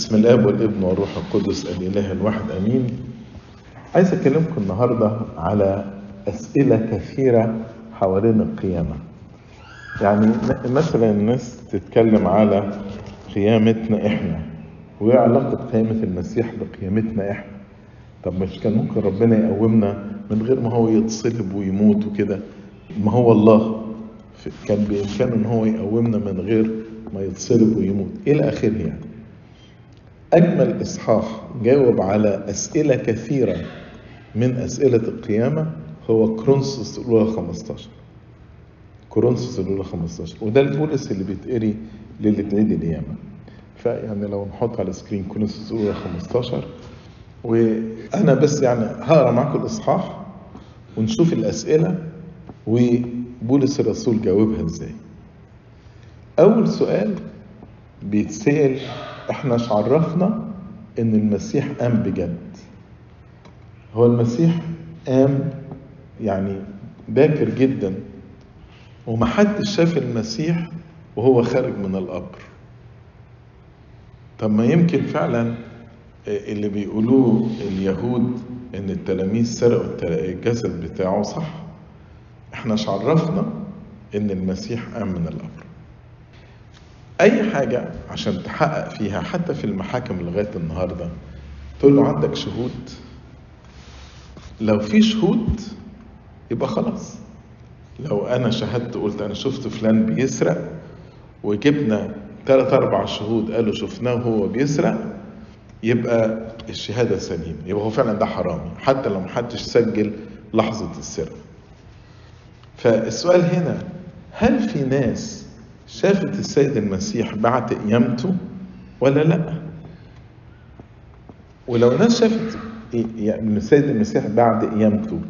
بسم الآب والابن والروح القدس الإله الواحد آمين. عايز أكلمكم النهارده على أسئلة كثيرة حوالين القيامة. يعني مثلا الناس تتكلم على قيامتنا إحنا وإيه علاقة قيامة المسيح بقيامتنا إحنا؟ طب مش كان ممكن ربنا يقومنا من غير ما هو يتصلب ويموت وكده؟ ما هو الله كان بإمكانه إن هو يقومنا من غير ما يتصلب ويموت. إلى آخره يعني. أجمل إصحاح جاوب على أسئلة كثيرة من أسئلة القيامة هو كورنثوس الأولى 15 كورنثوس الأولى 15 وده البولس اللي بيتقري ليلة عيد القيامة. فيعني لو نحط على ال screen كورنثوس الأولى 15 وأنا بس يعني هقرأ معاكم الإصحاح ونشوف الأسئلة وبولس الرسول جاوبها إزاي. أول سؤال بيتسأل إحنا عرفنا ان المسيح قام بجد. هو المسيح قام يعني باكر جدا ومحدش شاف المسيح وهو خارج من القبر. طب ما يمكن فعلا اللي بيقولوه اليهود إن التلاميذ سرقوا الجسد بتاعه صح؟ إحنا مش عرفنا إن المسيح قام من القبر. أي حاجة عشان تحقق فيها حتى في المحاكم لغاية النهارده تقول له عندك شهود. لو في شهود يبقى خلاص. لو أنا شهدت قلت أنا شفت فلان بيسرق وجبنا ثلاث أربع شهود قالوا شفناه وهو بيسرق يبقى الشهادة سليمه يبقى هو فعلا ده حرامي حتى لو محدش سجل لحظة السرقة. فالسؤال هنا هل في ناس شافت السيد المسيح بعد قيامته ولا لا؟ ولو ناس شافت يعني السيد المسيح بعد قيامته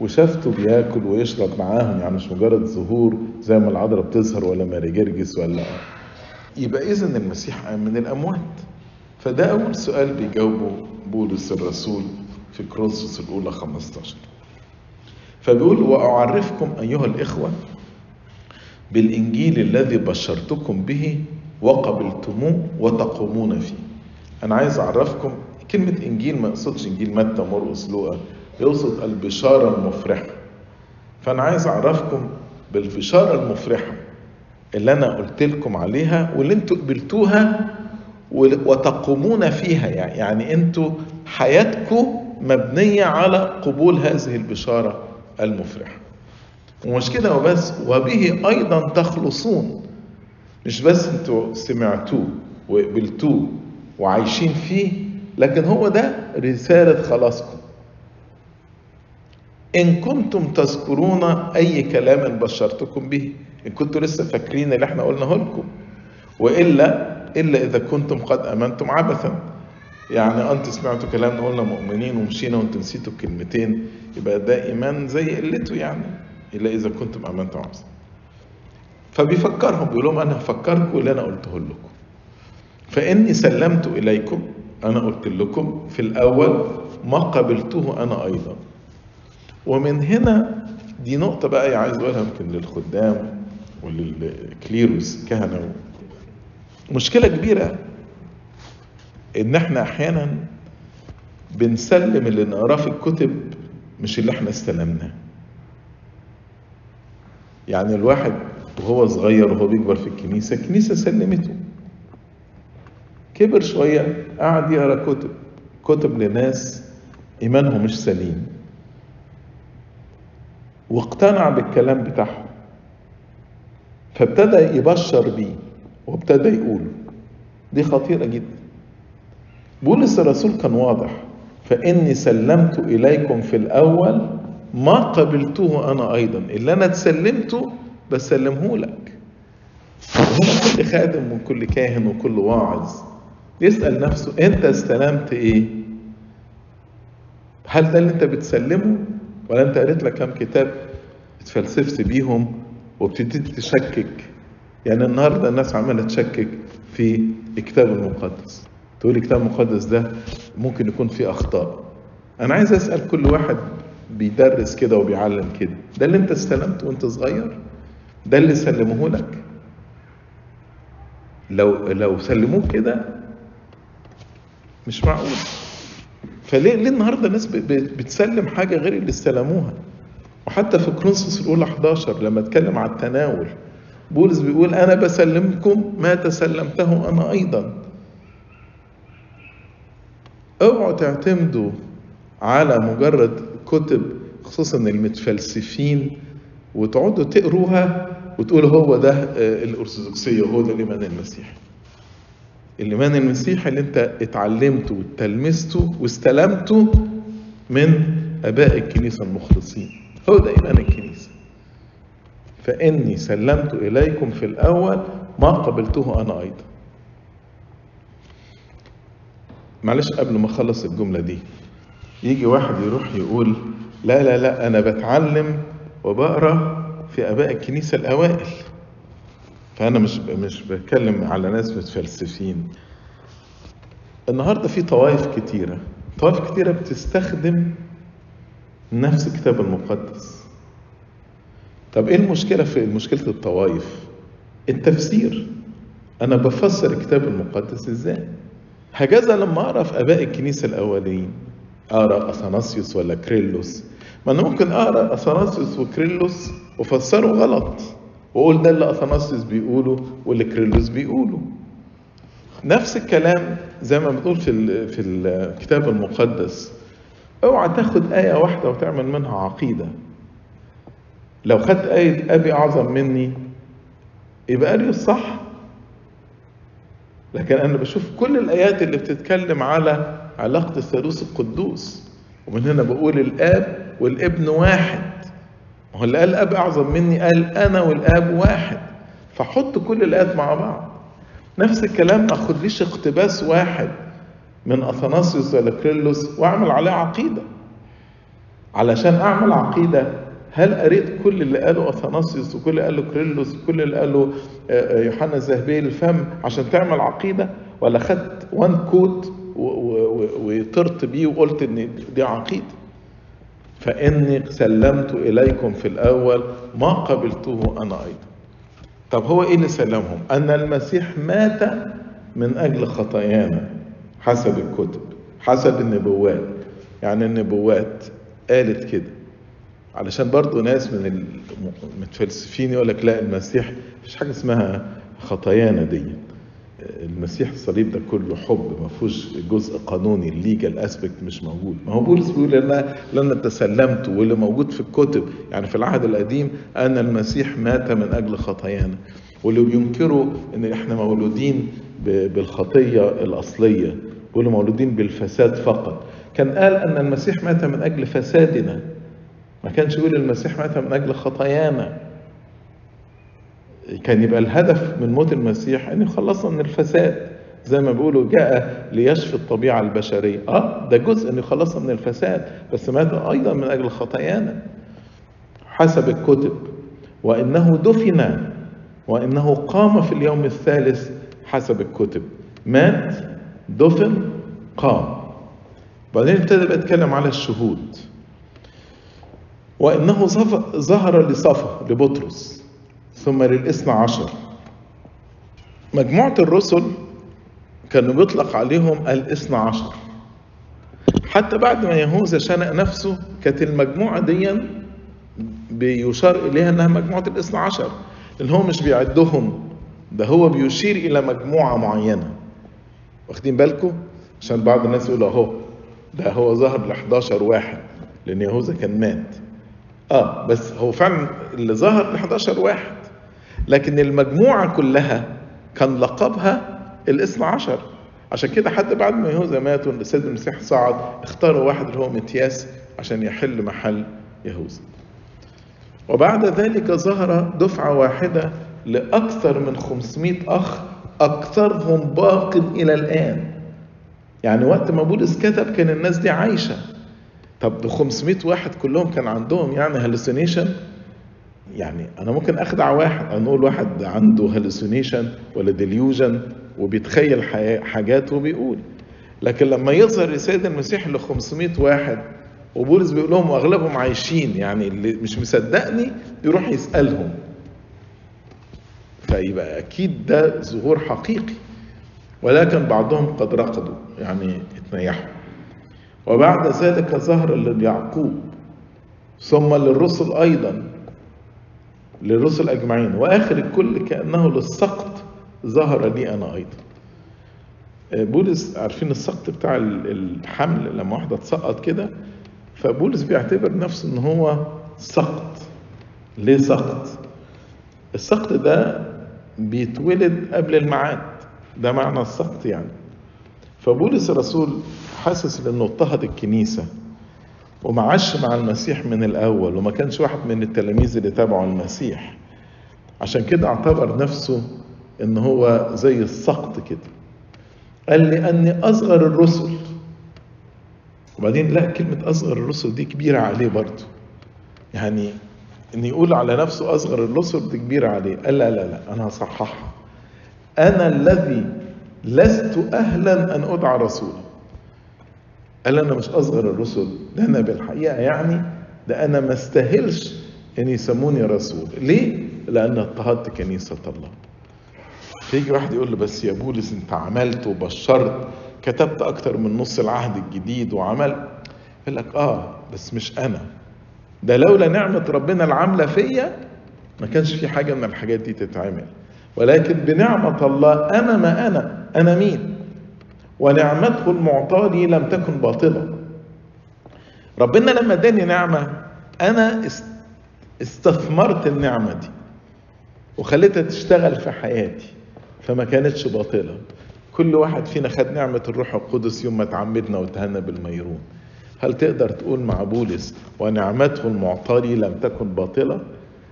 وشافته بياكل ويشرب معاهم يعني مش مجرد ظهور زي ما العذراء بتظهر ولا ماري جرجس ولا يبقى اذا المسيح قام من الأموات. فده أول سؤال بيجاوبه بولس الرسول في كورنثوس الأولى 15 فبيقول وأعرفكم أيها الإخوة بالإنجيل الذي بشرتكم به وقبلتموه وتقومون فيه. أنا عايز أعرفكم كلمة إنجيل ما يقصدش إنجيل متى مرقس لوقا يقصد البشارة المفرحة. فأنا عايز أعرفكم بالبشارة المفرحة اللي أنا قلت لكم عليها واللي أنتوا قبلتوها وتقومون فيها. يعني, يعني أنتوا حياتكم مبنية على قبول هذه البشارة المفرحة. ومش كده وبس. وبه أيضا تخلصون. مش بس أنتوا سمعتوه وقبلتوه وعايشين فيه لكن هو ده رسالة خلاصكم. إن كنتم تذكرون أي كلام بشرتكم به. إن كنتوا لسه فاكرين اللي إحنا قلناه لكم. وإلا إلا إذا كنتم قد أمنتم عبثا. يعني أنت سمعتوا كلامنا قلنا مؤمنين ومشينا وأنتم نسيتوا الكلمتين يبقى ده إيمان زي قلته يعني. إلا إذا كنتم آمنتم عبثا فبيفكرهم بيقول لهم أنا هفكركم اللي أنا قلته لكم. فإني سلمت إليكم أنا قلت لكم في الأول ما قبلته أنا أيضا. ومن هنا دي نقطة بقى عايز أقولها يمكن للخدام وللكليروس كهنة. مشكلة كبيرة إن إحنا أحيانا بنسلم اللي نقراه في الكتب مش اللي إحنا استلمناه. يعني الواحد وهو صغير وهو بيكبر في الكنيسة الكنيسة سلمته. كبر شوية قعد يقرأ كتب. كتب لناس إيمانهم مش سليم. واقتنع بالكلام بتاعهم. فابتدى يبشر بيه وابتدى يقول. دي خطيرة جدا. بولس الرسول كان واضح. فإني سلمت إليكم في الأول ما قبلته أنا أيضا. اللي أنا اتسلمته بسلمه لك. كل خادم وكل كاهن وكل واعظ يسأل نفسه أنت استلمت إيه؟ هل ده اللي أنت بتسلمه؟ ولا أنت قريت لك كام كتاب اتفلسفت بيهم وابتديت تشكك؟ يعني النهارده الناس عمالة تشكك في الكتاب المقدس. تقول الكتاب المقدس ده ممكن يكون فيه أخطاء. أنا عايز أسأل كل واحد بيدرس كده وبيعلم كده. ده اللي انت استلمته وانت صغير؟ ده اللي سلموه لك؟ لو لو سلموك كده مش معقول. فليه ليه النهارده الناس بتسلم حاجة غير اللي استلموها؟ وحتى في كرونسوس الأولى 11 لما اتكلم على التناول بولس بيقول أنا بسلمكم ما تسلمته أنا أيضا. اوعوا تعتمدوا على مجرد كتب خصوصا المتفلسفين وتقعدوا تقروها وتقولوا هو ده الأرثوذكسية وهو ده الايمان المسيحي الايمان المسيحي اللي انت اتعلمته وتلمسته واستلمته من آباء الكنيسة المخلصين. هو ده إيمان الكنيسة. فإني سلمت إليكم في الأول ما قبلته أنا أيضا. معلش قبل ما أخلص الجملة دي. يجي واحد يروح يقول لا لا لا أنا بتعلم وبقرأ في أباء الكنيسة الأوائل. فأنا مش مش بتكلم على ناس متفلسفين. النهارده في طوائف كتيرة. طوائف كتيرة بتستخدم نفس الكتاب المقدس. طب إيه المشكلة في مشكلة الطوائف؟ التفسير. أنا بفسر الكتاب المقدس إزاي؟ هكذا لما أقرأ في أباء الكنيسة الأولين. اقرا أثناسيوس ولا كريلوس؟ ما أنا ممكن اقرا أثناسيوس وكريلوس وفسره غلط. واقول ده اللي أثناسيوس بيقوله واللي كريلوس بيقوله. نفس الكلام زي ما بتقول في في الكتاب المقدس. أوعى تاخد آية واحدة وتعمل منها عقيدة. لو خدت آية أبي أعظم مني يبقى أريوس صح. لكن أنا بشوف كل الآيات اللي بتتكلم على علاقة الثالوث القدوس. ومن هنا بقول الآب والابن واحد. هو اللي قال الآب أعظم مني قال أنا والآب واحد. فحط كل الايات مع بعض. نفس الكلام ما اخدليش اقتباس واحد من أثناسيوس ولا كريلوس وأعمل عليه عقيدة. علشان أعمل عقيدة هل قريت كل اللي قاله أثناسيوس وكل اللي قاله كريلوس وكل اللي قاله يوحنا الذهبي الفم عشان تعمل عقيدة؟ ولا خدت وان كوت وطرت بيه وقلت إن دي عقيدة. فإني سلمت إليكم في الأول ما قبلته أنا أيضا. طب هو إيه اللي سلمهم؟ أن المسيح مات من أجل خطايانا حسب الكتب حسب النبوات. يعني النبوات قالت كده. علشان برضو ناس من المتفلسفين يقول لك لا المسيح مفيش حاجة اسمها خطايانا دي المسيح الصليب ده كله حب ما فيهوش جزء قانوني الليجال اسبكت مش موجود. ما هو بولس بيقول أنا لما تسلمت واللي موجود في الكتب يعني في العهد القديم أن المسيح مات من أجل خطايانا. واللي بينكروا إن إحنا مولودين بالخطية الأصلية بيقولوا مولودين بالفساد فقط. كان قال أن المسيح مات من أجل فسادنا. ما كانش يقول المسيح مات من أجل خطايانا. كان يبقى الهدف من موت المسيح إن يخلصنا من الفساد. زي ما بيقولوا جاء ليشفي الطبيعة البشرية. آه ده جزء إن يخلصنا من الفساد بس مات أيضا من أجل خطايانا. حسب الكتب وإنه دفن وإنه قام في اليوم الثالث حسب الكتب. مات دفن قام. بعدين ابتدى يتكلم على الشهود. وإنه ظهر لصفا لبطرس. ثم للاثنى عشر. مجموعة الرسل كانوا بيطلق عليهم الاثنى عشر. حتى بعد ما يهوذا شنق نفسه كانت المجموعة دي بيشار إليها أنها مجموعة الاثنى عشر لأن هو مش بيعدهم ده هو بيشير إلى مجموعة معينة. واخدين بالكم؟ عشان بعض الناس يقولوا أهو ده هو ظهر ل 11 واحد لأن يهوذا كان مات. آه بس هو فعلا اللي ظهر ل 11 واحد. لكن المجموعة كلها كان لقبها الاثنى عشر. عشان كده حتى بعد ما يهوذا مات والسيد المسيح صعد اختاروا واحد اللي هو متياس عشان يحل محل يهوذا. وبعد ذلك ظهر دفعة واحدة لأكثر من 500 أخ أكثرهم باق إلى الآن. يعني وقت ما بولس كتب كان الناس دي عايشة. طب ده 500 واحد كلهم كان عندهم يعني hallucination يعني أنا ممكن أخدع واحد أنا أقول واحد عنده hallucination ولا ديليوجن وبيتخيل حاجات وبيقول. لكن لما يظهر السيد المسيح ل 500 واحد وبولس بيقول لهم واغلبهم عايشين يعني اللي مش مصدقني يروح يسألهم. فيبقى أكيد ده ظهور حقيقي. ولكن بعضهم قد رقدوا يعني اتنيحوا. وبعد ذلك ظهر ليعقوب ثم للرسل أيضا. للرسل أجمعين. وآخر الكل كأنه للسقط ظهر لي أنا أيضا. بولس عارفين السقط بتاع الحمل لما واحدة تسقط كده؟ فبولس بيعتبر نفسه إن هو سقط. ليه سقط؟ السقط ده بيتولد قبل الميعاد. ده معنى السقط يعني. فبولس الرسول حاسس انه اضطهد الكنيسة. وما عاش مع المسيح من الأول وما كانش واحد من التلاميذ اللي تابعوا المسيح. عشان كده اعتبر نفسه إن هو زي السقط كده. قال لاني أصغر الرسل. وبعدين لا كلمة أصغر الرسل دي كبيرة عليه برضه. يعني إن يقول على نفسه أصغر الرسل دي كبيرة عليه. قال لا لا لا أنا هصححها أنا الذي لست أهلا أن أدعى رسولا قال أنا مش أصغر الرسل ده أنا بالحقيقة يعني ده أنا ما استاهلش إن يسموني رسول. ليه؟ لأن اضطهدت كنيسة الله. فيجي واحد يقول له بس يا بولس أنت عملت وبشرت كتبت أكتر من نص العهد الجديد وعمل. يقول لك آه بس مش أنا. ده لولا نعمة ربنا العاملة فيا ما كانش في حاجة من الحاجات دي تتعمل. ولكن بنعمة الله أنا ما أنا أنا مين؟ ونعمته المعطاة لي لم تكن باطلة. ربنا لما اداني نعمة أنا استثمرت النعمة دي وخليتها تشتغل في حياتي فما كانتش باطلة. كل واحد فينا خد نعمة الروح القدس يوم ما تعمدنا وتهنى بالميرون. هل تقدر تقول مع بولس ونعمته المعطاة لي لم تكن باطلة؟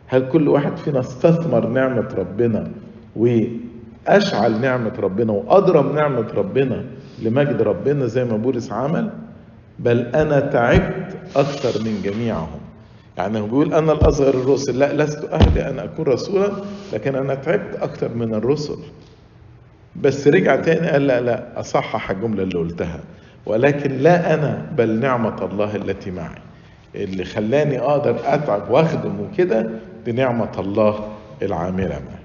هل كل واحد فينا استثمر نعمة ربنا وأشعل نعمة ربنا وأضرم نعمة ربنا لمجد ربنا زي ما بولس عمل بل أنا تعبت أكثر من جميعهم. يعني هو بيقول أنا الأصغر الرسل لا لست أهلي أن أكون رسولا لكن أنا تعبت أكثر من الرسل. بس رجع تاني قال لا لا أصحح الجملة اللي قلتها. ولكن لا أنا بل نعمة الله التي معي. اللي خلاني أقدر أتعب وأخدم وكده بنعمة الله العاملة معي.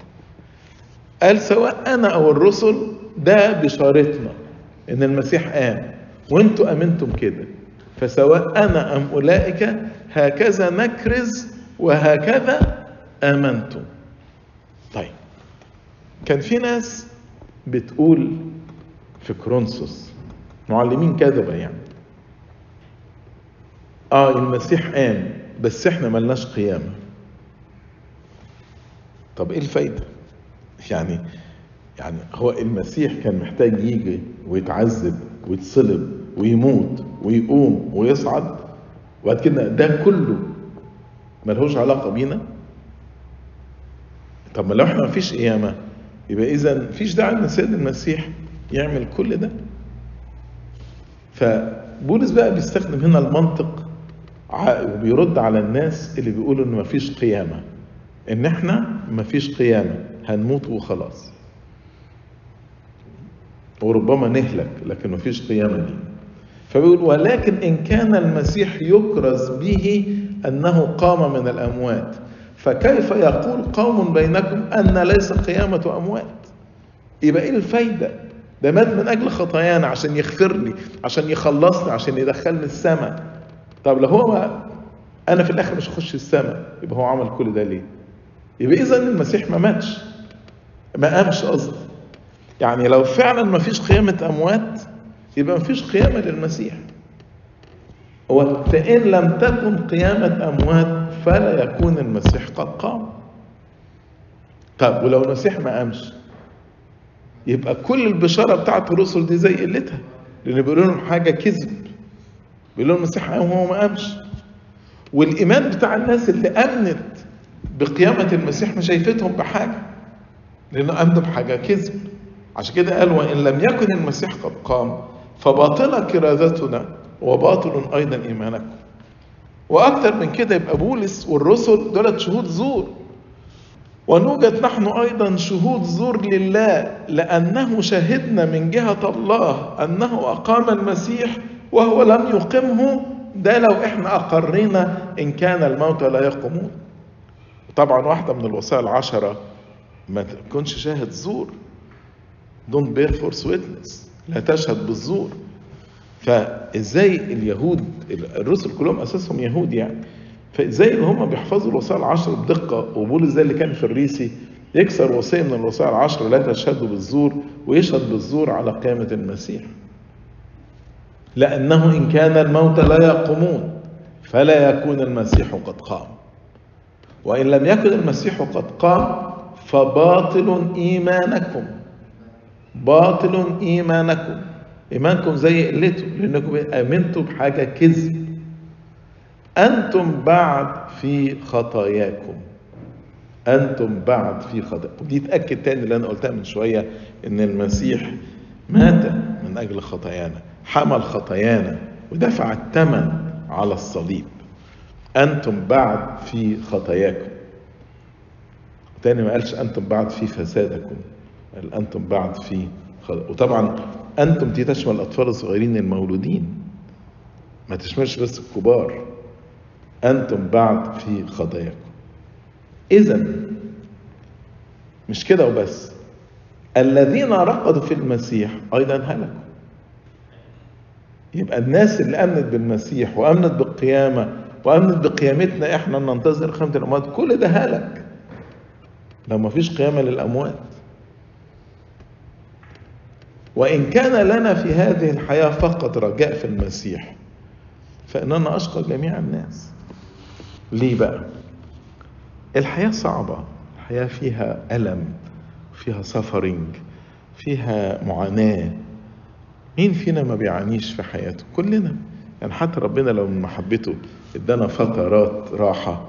قال سواء أنا أو الرسل ده بشارتنا. إن المسيح قام وأنتوا أمنتم كده. فسواء أنا أم أولئك هكذا نكرز وهكذا آمنتم. طيب. كان في ناس بتقول في كرونسوس معلمين كذبة يعني. آه المسيح قام بس إحنا ملناش قيامة. طب إيه الفايدة؟ يعني يعني هو المسيح كان محتاج يجي ويتعذب ويتصلب ويموت ويقوم ويصعد. وبعد كده ده كله ملهوش علاقة بينا. طب ما لو إحنا مفيش قيامة يبقى إذا مفيش داعي إن السيد المسيح يعمل كل ده. فبولس بقى بيستخدم هنا المنطق وبيرد على الناس اللي بيقولوا إن مفيش قيامة. إن إحنا مفيش قيامة هنموت وخلاص. وربما نهلك لكن مفيش قيامة دي. فبيقول ولكن إن كان المسيح يكرز به أنه قام من الأموات فكيف يقول قوم بينكم أن ليس قيامة أموات؟ يبقى إيه الفايدة؟ ده مات من أجل خطايانا عشان يغفر لي عشان يخلصني عشان يدخلني السماء. طب لو هو أنا في الآخر مش هخش السماء يبقى هو عمل كل ده ليه؟ يبقى إذا المسيح ما ماتش. ما قامش قصدي. يعني لو فعلا ما فيش قيامة أموات يبقى ما فيش قيامة للمسيح. فإن لم تكن قيامة أموات فلا يكون المسيح قد قام. طب ولو المسيح ما قامش يبقى كل البشارة بتاعت الرسل دي زي قلتها لأن بيقولوا لهم حاجة كذب. بيقولوا لهم المسيح قام وهو ما قامش. والإيمان بتاع الناس اللي آمنت بقيامة المسيح مش شايفتهم بحاجة لأنه آمنوا بحاجة كذب. عشان كده قال وإن لم يكن المسيح قد قام فباطلة كرازتنا وباطل أيضا إيمانكم. وأكثر من كده يبقى بولس والرسل دولت شهود زور. ونوجد نحن أيضا شهود زور لله لأنه شهدنا من جهة الله أنه أقام المسيح وهو لم يقمه. ده لو إحنا أقرينا إن كان الموتى لا يقومون. طبعا واحدة من الوصايا العشرة ما تكونش شاهد زور. Don't bear false witness. لا تشهد بالزور. فإزاي اليهود الرسل كلهم أساسهم يهود يعني. فإزاي ان هم بيحفظوا الوصايا العشر بدقة وبولس زي اللي كان في الريسي يكسر وصيه من الوصايا العشر لا تشهدوا بالزور ويشهد بالزور على قيامة المسيح. لأنه إن كان الموت لا يقومون فلا يكون المسيح قد قام. وإن لم يكن المسيح قد قام فباطل إيمانكم. باطل إيمانكم. إيمانكم زي قلته لأنكم امنتوا بحاجة كذب. أنتم بعد في خطاياكم. أنتم بعد في خطاياكم ودي تأكد تاني اللي أنا قلتها من شوية إن المسيح مات من أجل خطايانا حمل خطايانا ودفع الثمن على الصليب. أنتم بعد في خطاياكم. تاني ما قالش أنتم بعد في فسادكم. أنتم بعد في. وطبعا أنتم دي تشمل الأطفال الصغيرين المولودين ما تشملش بس الكبار. أنتم بعد في خطاياكم اذا مش كده وبس. الذين رقدوا في المسيح أيضا هلكوا. يبقى الناس اللي آمنت بالمسيح وآمنت بالقيامة وآمنت بقيامتنا إحنا ننتظر خيمه الأموات. كل ده هلك. لو ما فيش قيامة وإن كان لنا في هذه الحياة فقط رجاء في المسيح فإننا أشقى جميع الناس. ليه بقى؟ الحياة صعبة. الحياة فيها ألم فيها سفرنج فيها معاناة. مين فينا ما بيعانيش في حياته؟ كلنا. يعني حتى ربنا لو من محبته إدانا فترات راحة.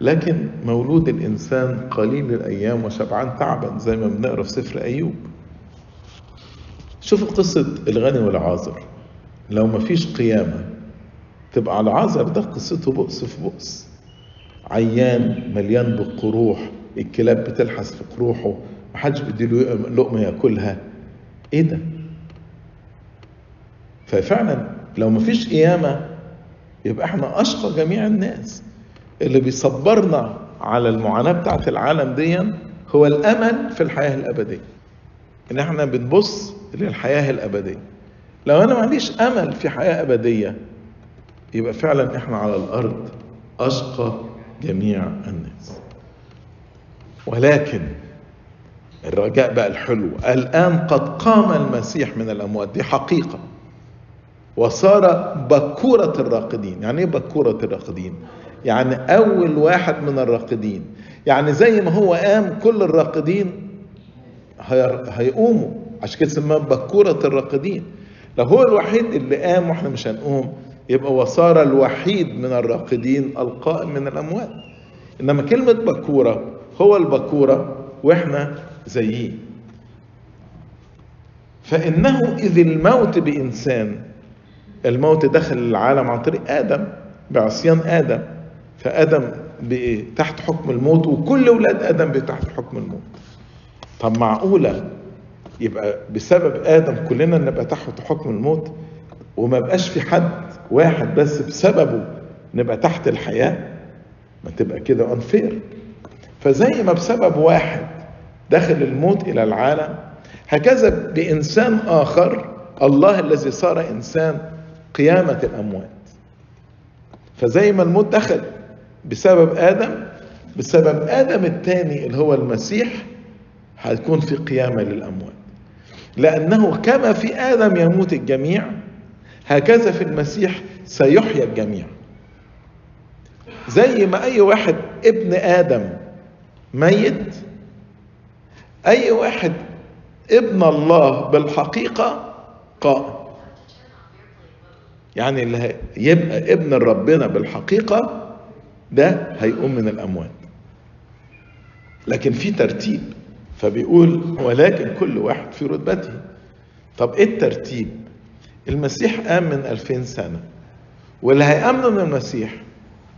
لكن مولود الإنسان قليل الأيام وشبعان تعبا زي ما بنقرأ في سفر أيوب. شوف قصة الغني والعازر. لو ما فيش قيامة تبقى العازر ده قصته بؤس في بؤس. عيان مليان بالقروح الكلاب بتلحس في قروحه محدش بيديله لقمة يأكلها. إيه ده؟ ففعلا لو مفيش قيامة يبقى إحنا أشقى جميع الناس. اللي بيصبرنا على المعاناة بتاعت العالم دي هو الأمل في الحياة الأبدية. إن إحنا بنبص للحياة الأبدية. لو أنا ما عنديش أمل في حياة أبدية يبقى فعلا إحنا على الأرض أشقى جميع الناس. ولكن الرجاء بقى الحلو. الآن قد قام المسيح من الأموات. دي حقيقة. وصار بكورة الراقدين. يعني إيه بكورة الراقدين؟ يعني أول واحد من الراقدين. يعني زي ما هو قام كل الراقدين هيقوموا. عشان كده سماه بكورة الراقدين. لو هو الوحيد اللي قام وإحنا مش هنقوم يبقى وصار الوحيد من الراقدين القائم من الأموات. إنما كلمة بكورة هو البكورة وإحنا زيه فإنه إذ الموت بإنسان الموت دخل العالم عن طريق آدم بعصيان آدم. فآدم تحت حكم الموت وكل أولاد آدم تحت حكم الموت. طب معقولة؟ يبقى بسبب آدم كلنا نبقى تحت حكم الموت وما بقاش في حد واحد بس بسببه نبقى تحت الحياة ما تبقى كده انفير فزي ما بسبب واحد دخل الموت إلى العالم هكذا بإنسان آخر الله الذي صار إنسان قيامة الأموات. فزي ما الموت دخل بسبب آدم بسبب آدم الثاني اللي هو المسيح هتكون في قيامة للأموات. لأنه كما في آدم يموت الجميع هكذا في المسيح سيحيى الجميع. زي ما أي واحد ابن آدم ميت أي واحد ابن الله بالحقيقة قائم. يعني اللي يبقى ابن ربنا بالحقيقة ده هيقوم من الأموات. لكن في ترتيب فبيقول ولكن كل واحد في رتبته طب إيه الترتيب؟ المسيح قام من ألفين سنة واللي هيأمنوا من المسيح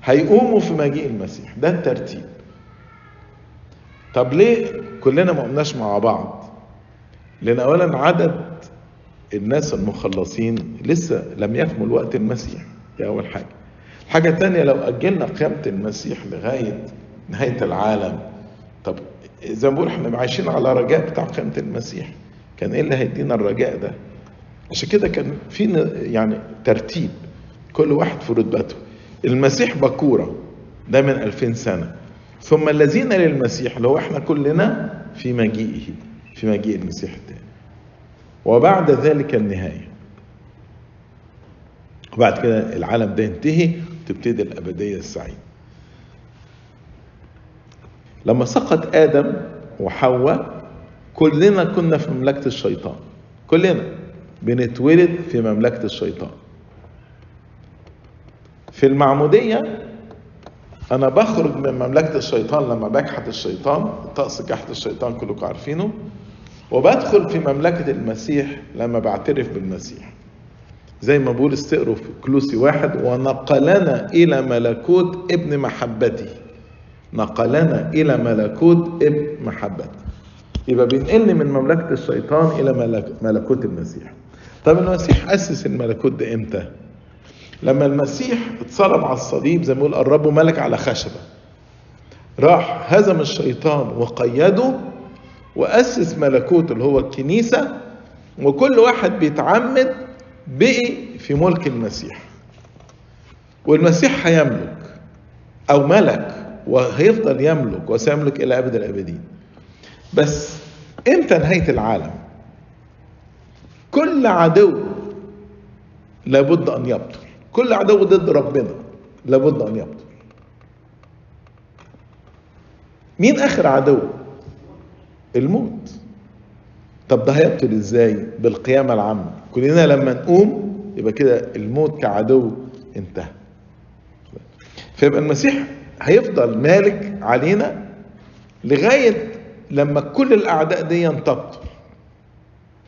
هيقوموا في مجيء المسيح. ده الترتيب. طب ليه كلنا ما قمناش مع بعض؟ لأن أولا عدد الناس المخلصين لسه لم يكمل وقت المسيح. دي أول حاجة. الحاجة الثانية لو أجلنا قيامة المسيح لغاية نهاية العالم طب زي ما بقول إحنا عايشين على رجاء بتاع قيامة المسيح. كان إيه اللي هيدينا الرجاء ده؟ عشان كده كان في يعني ترتيب. كل واحد في رتبته. المسيح بكورة ده من ألفين سنة. ثم الذين للمسيح اللي هو إحنا كلنا في مجيئه في مجيء المسيح الثاني وبعد ذلك النهاية. وبعد كده العالم ده ينتهي تبتدي الأبدية السعيدة. لما سقط آدم وحواء كلنا كنا في مملكة الشيطان. كلنا. بنتولد في مملكة الشيطان. في المعمودية أنا بخرج من مملكة الشيطان لما بجحد الشيطان طقس جحد الشيطان كلكم عارفينه وبدخل في مملكة المسيح لما بعترف بالمسيح. زي ما بولس تقروا في كلوسي واحد ونقلنا إلى ملكوت ابن محبته نقلنا إلى ملكوت ابن محبته يبقى بينقلني من مملكة الشيطان إلى ملك ملكوت المسيح. طب المسيح أسس الملكوت ده إمتى؟ لما المسيح اتصلب على الصليب زي ما بيقول قربوا ملك على خشبة. راح هزم الشيطان وقيده وأسس ملكوت اللي هو الكنيسة وكل واحد بيتعمد بقي في ملك المسيح. والمسيح هيملك أو ملك وهيفضل يملك وسيملك إلى أبد الآبدين. بس إمتى نهاية العالم؟ كل عدو لابد أن يبطل. كل عدو ضد ربنا لابد أن يبطل. مين آخر عدو؟ الموت. طب ده هيبطل إزاي بالقيامة العامة؟ كلنا لما نقوم يبقى كده الموت كعدو انتهى. فيبقى المسيح هيفضل مالك علينا لغاية لما كل الأعداء دي تبطل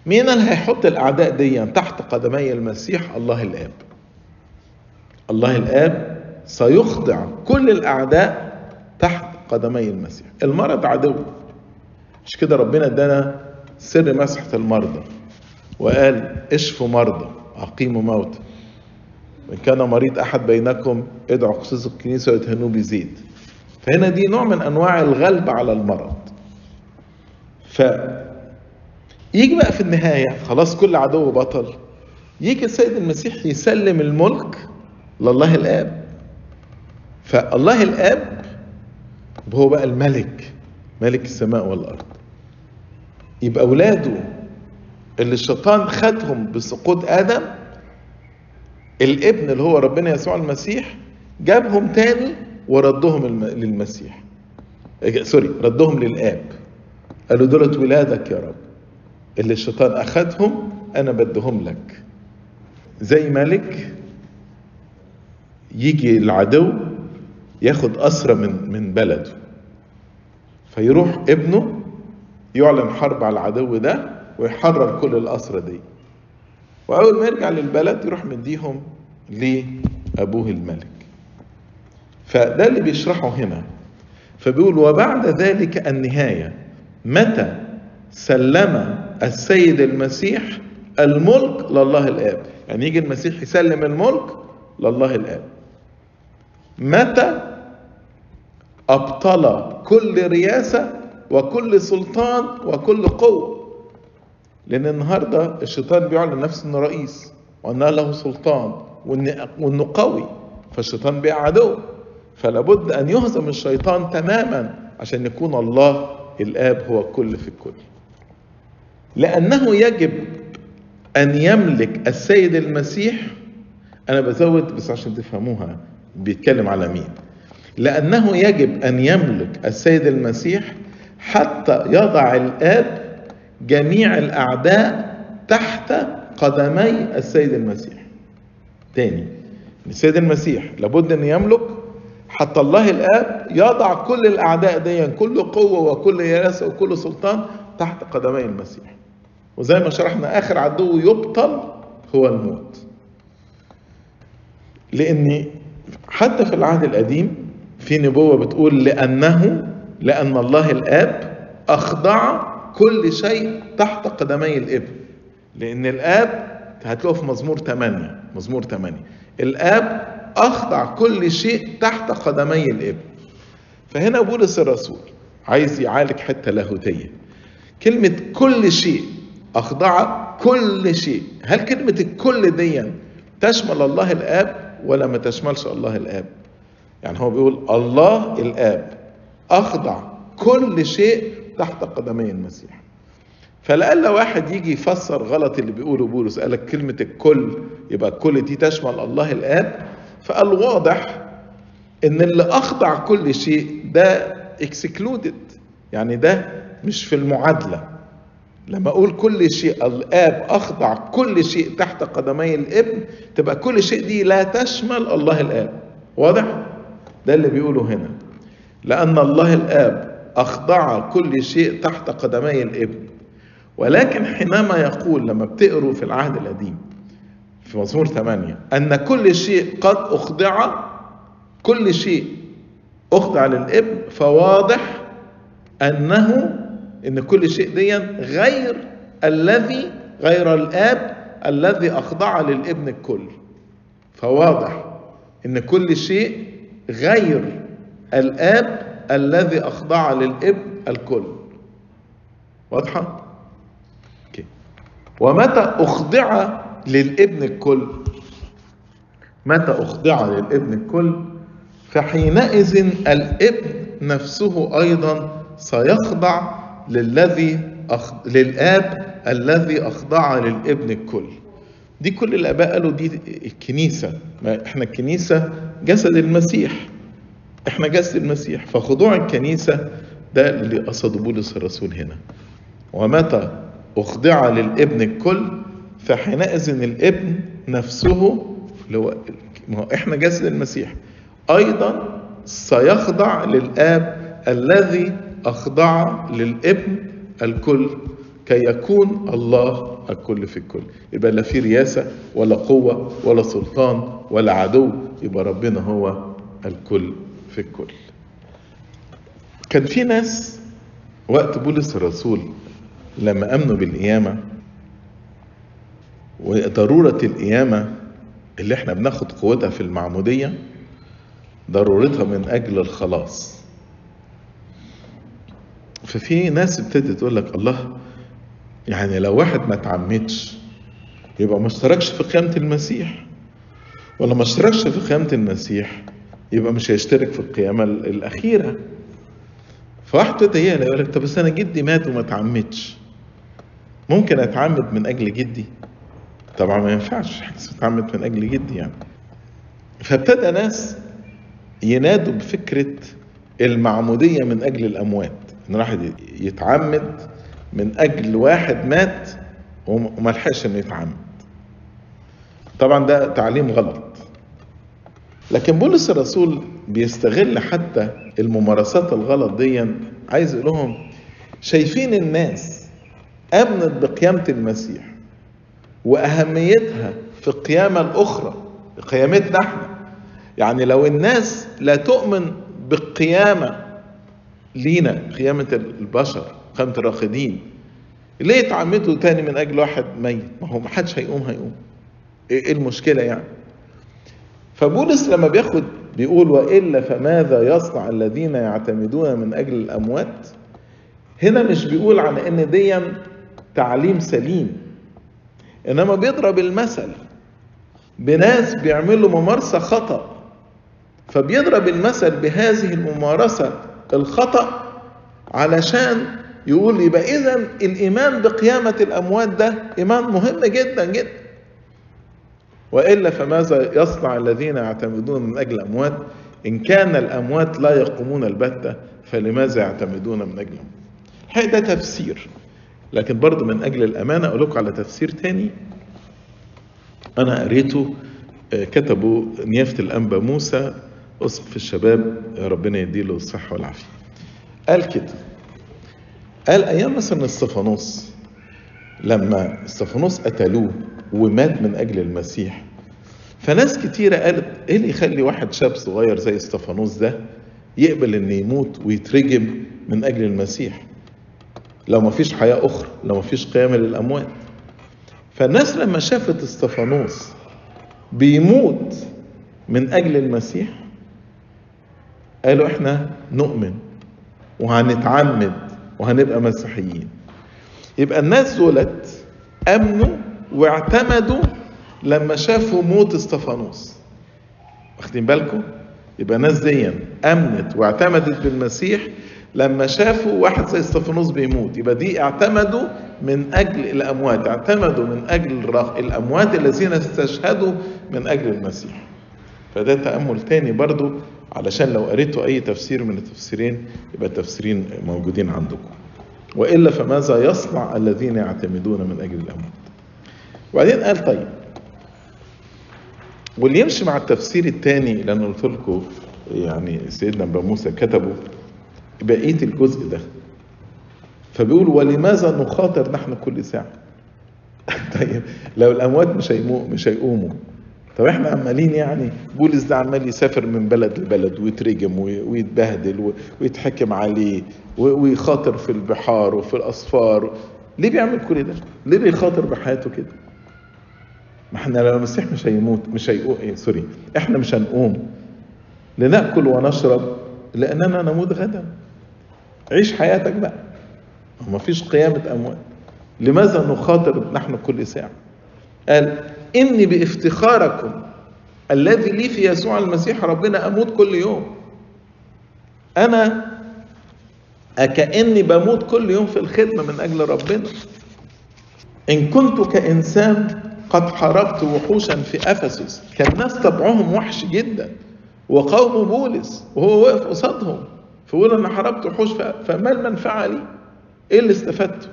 مين اللي هيحط الأعداء دي تحت قدمي المسيح؟ الله الآب. الله الآب سيخضع كل الأعداء تحت قدمي المسيح. المرض عدو. مش كده ربنا ادانا سر مسحة المرضى وقال إشفوا مرضى أقيموا موتى. وإن كان مريض أحد بينكم ادعوا خصوص الكنيسة ويدهنوه بزيت. فهنا دي نوع من أنواع الغلب على المرض. ف يجي بقى في النهاية خلاص كل عدو بطل. يجي السيد المسيح يسلم الملك لله الآب. فالله الآب هو بقى الملك ملك السماء والأرض. يبقى أولاده اللي الشيطان خدهم بسقوط آدم الابن اللي هو ربنا يسوع المسيح جابهم تاني وردهم. للمسيح. سوري ردهم للآب. قالوا دولت ولادك يا رب. اللي الشيطان أخدهم أنا بدهم لك. زي ملك يجي العدو ياخد أسرة من من بلده. فيروح ابنه يعلن حرب على العدو ده ويحرر كل الأسرة دي. وأول ما يرجع للبلد يروح مديهم لأبوه الملك. فده اللي بيشرحه هنا. فبيقول وبعد ذلك النهاية متى سلم السيد المسيح الملك لله الآب؟ يعني يجي المسيح يسلم الملك لله الآب. متى أبطل كل رياسة وكل سلطان وكل قوة؟ لأن النهاردة الشيطان بيعلن نفسه إنه رئيس وأنه له سلطان وإنه قوي فالشيطان بقى عدو فلا بد أن يهزم الشيطان تماما عشان يكون الله الآب هو الكل في الكل. لأنه يجب أن يملك السيد المسيح. أنا بزود بس عشان تفهموها بيتكلم على مين؟ لأنه يجب أن يملك السيد المسيح حتى يضع الآب جميع الأعداء تحت قدمي السيد المسيح. تاني السيد المسيح لابد أن يملك حتى الله الآب يضع كل الأعداء دي كل قوة وكل ياسة وكل سلطان تحت قدمي المسيح. وزي ما شرحنا آخر عدو يبطل هو الموت. لأن حتى في العهد القديم في نبوة بتقول لأنه لأن الله الآب أخضع كل شيء تحت قدمي الابن لأن الآب هتلاقوا في مزمور 8 مزمور 8 الآب أخضع كل شيء تحت قدمي الابن فهنا بولس الرسول عايز يعالج حتة لاهوتية. كلمة كل شيء أخضع كل شيء. هل كلمة الكل دي تشمل الله الآب ولا ما تشملش الله الآب؟ يعني هو بيقول الله الآب أخضع كل شيء تحت قدمي المسيح. فلألا واحد يجي يفسر غلط اللي بيقوله بولس قال لك كلمة الكل يبقى الكل دي تشمل الله الآب فقال واضح إن اللي أخضع كل شيء ده اكسكلودد يعني ده مش في المعادلة. لما أقول كل شيء الآب أخضع كل شيء تحت قدمي الابن تبقى كل شيء دي لا تشمل الله الآب. واضح؟ ده اللي بيقوله هنا. لأن الله الآب أخضع كل شيء تحت قدمي الابن ولكن حينما يقول لما بتقروا في العهد القديم في مزمور 8 أن كل شيء قد أخضع كل شيء أخضع للابن فواضح أنه إن كل شيء دي غير الذي غير الآب الذي أخضع للإبن الكل. فواضح إن كل شيء غير الآب الذي أخضع للابن الكل. واضحة؟ okay. ومتى أخضع للإبن الكل؟ متى أخضع للإبن الكل؟ فحينئذ الإبن نفسه أيضا سيخضع للذي أخ... للآب الذي أخضع للإبن الكل. دي كل الآباء قالوا دي الكنيسة. ما إحنا الكنيسة جسد المسيح. إحنا جسد المسيح فخضوع الكنيسة ده اللي قصده بولس الرسول هنا. ومتى أخضع للإبن الكل؟ فحينئذ الإبن نفسه اللي هو ما هو إحنا جسد المسيح. أيضا سيخضع للآب الذي أخضع للإبن الكل كي يكون الله الكل في الكل. يبقى لا في رياسة ولا قوة ولا سلطان ولا عدو يبقى ربنا هو الكل. في الكل. كان في ناس وقت بولس الرسول لما آمنوا بالقيامة وضرورة القيامة اللي إحنا بناخد قوتها في المعمودية ضرورتها من أجل الخلاص. ففي ناس ابتدت تقول لك الله يعني لو واحد ما تعمدش يبقى ما اشتركش في قيامة المسيح. ولا ما اشتركش في قيامة المسيح يبقى مش هيشترك في القيامة الأخيرة. فواحد ابتدى يقول لك طب بس أنا جدي مات وما تعمدش ممكن أتعمد من أجل جدي؟ طبعا ما ينفعش تتعمد من أجل جدي يعني. فابتدى ناس ينادوا بفكرة المعمودية من أجل الأموات. إن واحد يتعمد من أجل واحد مات وما لحقش إنه يتعمد. طبعا ده تعليم غلط. لكن بولس الرسول بيستغل حتى الممارسات الغلط دي. عايز يقول لهم شايفين الناس امنت بقيامة المسيح وأهميتها في القيامة الأخرى قيامتنا إحنا. يعني لو الناس لا تؤمن بالقيامة لينا قيامة البشر قيامة الراقدين ليه يتعمدوا تاني من أجل واحد ميت؟ ما هو ما حدش هيقوم هيقوم. إيه المشكلة يعني؟ فبولس لما بياخد بيقول وإلا فماذا يصنع الذين يعتمدون من أجل الأموات؟ هنا مش بيقول على إن دي تعليم سليم إنما بيضرب المثل بناس بيعملوا ممارسة خطأ فبيضرب المثل بهذه الممارسة الخطأ علشان يقول يبقى اذا الإيمان بقيامة الأموات ده إيمان مهم جدا جدا. وإلا فماذا يصنع الذين يعتمدون من أجل الاموات إن كان الأموات لا يقومون البتة فلماذا يعتمدون من أجل الاموات الحقيقة ده تفسير. لكن برضه من أجل الأمانة أقول لكم على تفسير تاني. أنا قريته كتبه نيافة الأنبا موسى اسقف الشباب ربنا يديله الصحة والعافية. قال كده. قال أيام مثلا استفانوس لما استفانوس قتلوه ومات من أجل المسيح. فناس كتيرة قالت إيه اللي يخلي واحد شاب صغير زي إستفانوس ده يقبل إنه يموت ويترجم من أجل المسيح؟ لو ما فيش حياة أخرى لو ما فيش قيامة للأموات. فالناس لما شافت إستفانوس بيموت من أجل المسيح قالوا إحنا نؤمن وهنتعمد وهنبقى مسيحيين. يبقى الناس دولت أمنوا واعتمدوا لما شافوا موت استفانوس واخدين بالكم؟ يبقى ناس دي أمنت واعتمدت بالمسيح لما شافوا واحد زي استفانوس بيموت. يبقى دي اعتمدوا من أجل الأموات اعتمدوا من أجل الأموات الذين استشهدوا من أجل المسيح. فده تأمل تاني برضو علشان لو قريتوا أي تفسير من التفسيرين يبقى التفسيرين موجودين عندكم. وإلا فماذا يصنع الذين يعتمدون من أجل الأموات؟ وبعدين قال طيب واللي يمشي مع التفسير الثاني أنا قلت لكم يعني سيدنا ابا موسى كتبه بقية الجزء ده فبيقول ولماذا نخاطر نحن كل ساعة طيب لو الأموات مش هيمو مش هيقوموا طب إحنا عمالين يعني بولس ده عمال يسافر من بلد لبلد ويترجم ويتبهدل ويتحكم عليه ويخاطر في البحار وفي الأسفار ليه بيعمل كل ده؟ ليه بيخاطر بحياته كده؟ ما إحنا لو المسيح مش هيموت مش هيقوم إيه سوري. إحنا مش هنقوم. لنأكل ونشرب لأننا نموت غدا. عيش حياتك بقى. ما فيش قيامة أموات. لماذا نخاطر نحن كل ساعة؟ قال إني بإفتخاركم الذي لي في يسوع المسيح ربنا أموت كل يوم. أنا أكأني بموت كل يوم في الخدمة من أجل ربنا. إن كنت كإنسان قد حاربت وحوشا في أفسس. كان الناس طبعهم وحش جدا. وقوم بولس وهو واقف قصادهم. فيقول أنا حاربت وحوش فما المنفعة لي؟ إيه اللي استفدته؟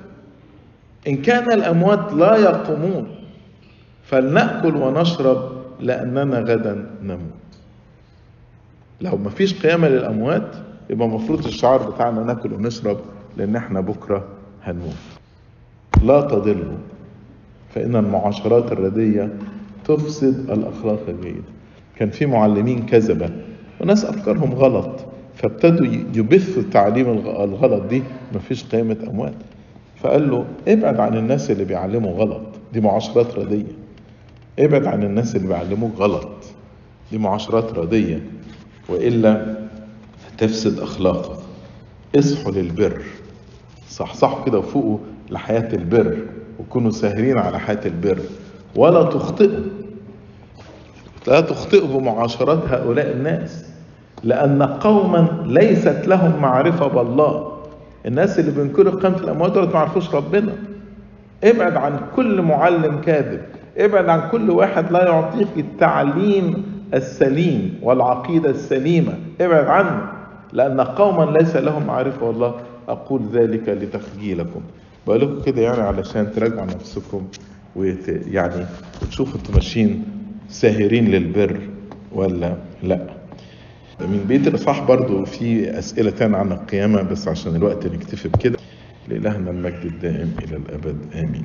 إن كان الأموات لا يقومون فلنأكل ونشرب لأننا غدا نموت. لو ما فيش قيامة للأموات يبقى المفروض الشعار بتاعنا ناكل ونشرب لأن إحنا بكرة هنموت. لا تضلوا. فإن المعاشرات الردية تفسد الأخلاق الجيدة كان في معلمين كذبة وناس أفكارهم غلط فابتدوا يبثوا التعليم الغلط دي مفيش قيامة أموات فقال له ابعد عن الناس اللي بيعلموا غلط دي معاشرات ردية. ابعد عن الناس اللي بيعلموك غلط دي معاشرات ردية. وإلا هتفسد أخلاقك. اصحوا للبر. صحصحوا كده وفوقوا لحياة البر. وكونوا ساهرين على حياة البر. ولا تخطئوا. لا تخطئوا بمعاشرات هؤلاء الناس. لأن قوما ليست لهم معرفة بالله. الناس اللي بينكروا قيامة الأموات دول ما يعرفوش ربنا. ابعد عن كل معلم كاذب. ابعد عن كل واحد لا يعطيك التعليم السليم والعقيدة السليمة. ابعد عنه. لأن قوما ليس لهم معرفة والله أقول ذلك لتخجيلكم. بقول لكم كده يعني علشان تراجعوا نفسكم ويت يعني وتشوفوا أنتوا ماشيين ساهرين للبر ولا لا. من بيت الإصحاح برضو في أسئلة تانية عن القيامة بس عشان الوقت نكتفي بكده. لإلهنا المجد الدائم إلى الأبد آمين.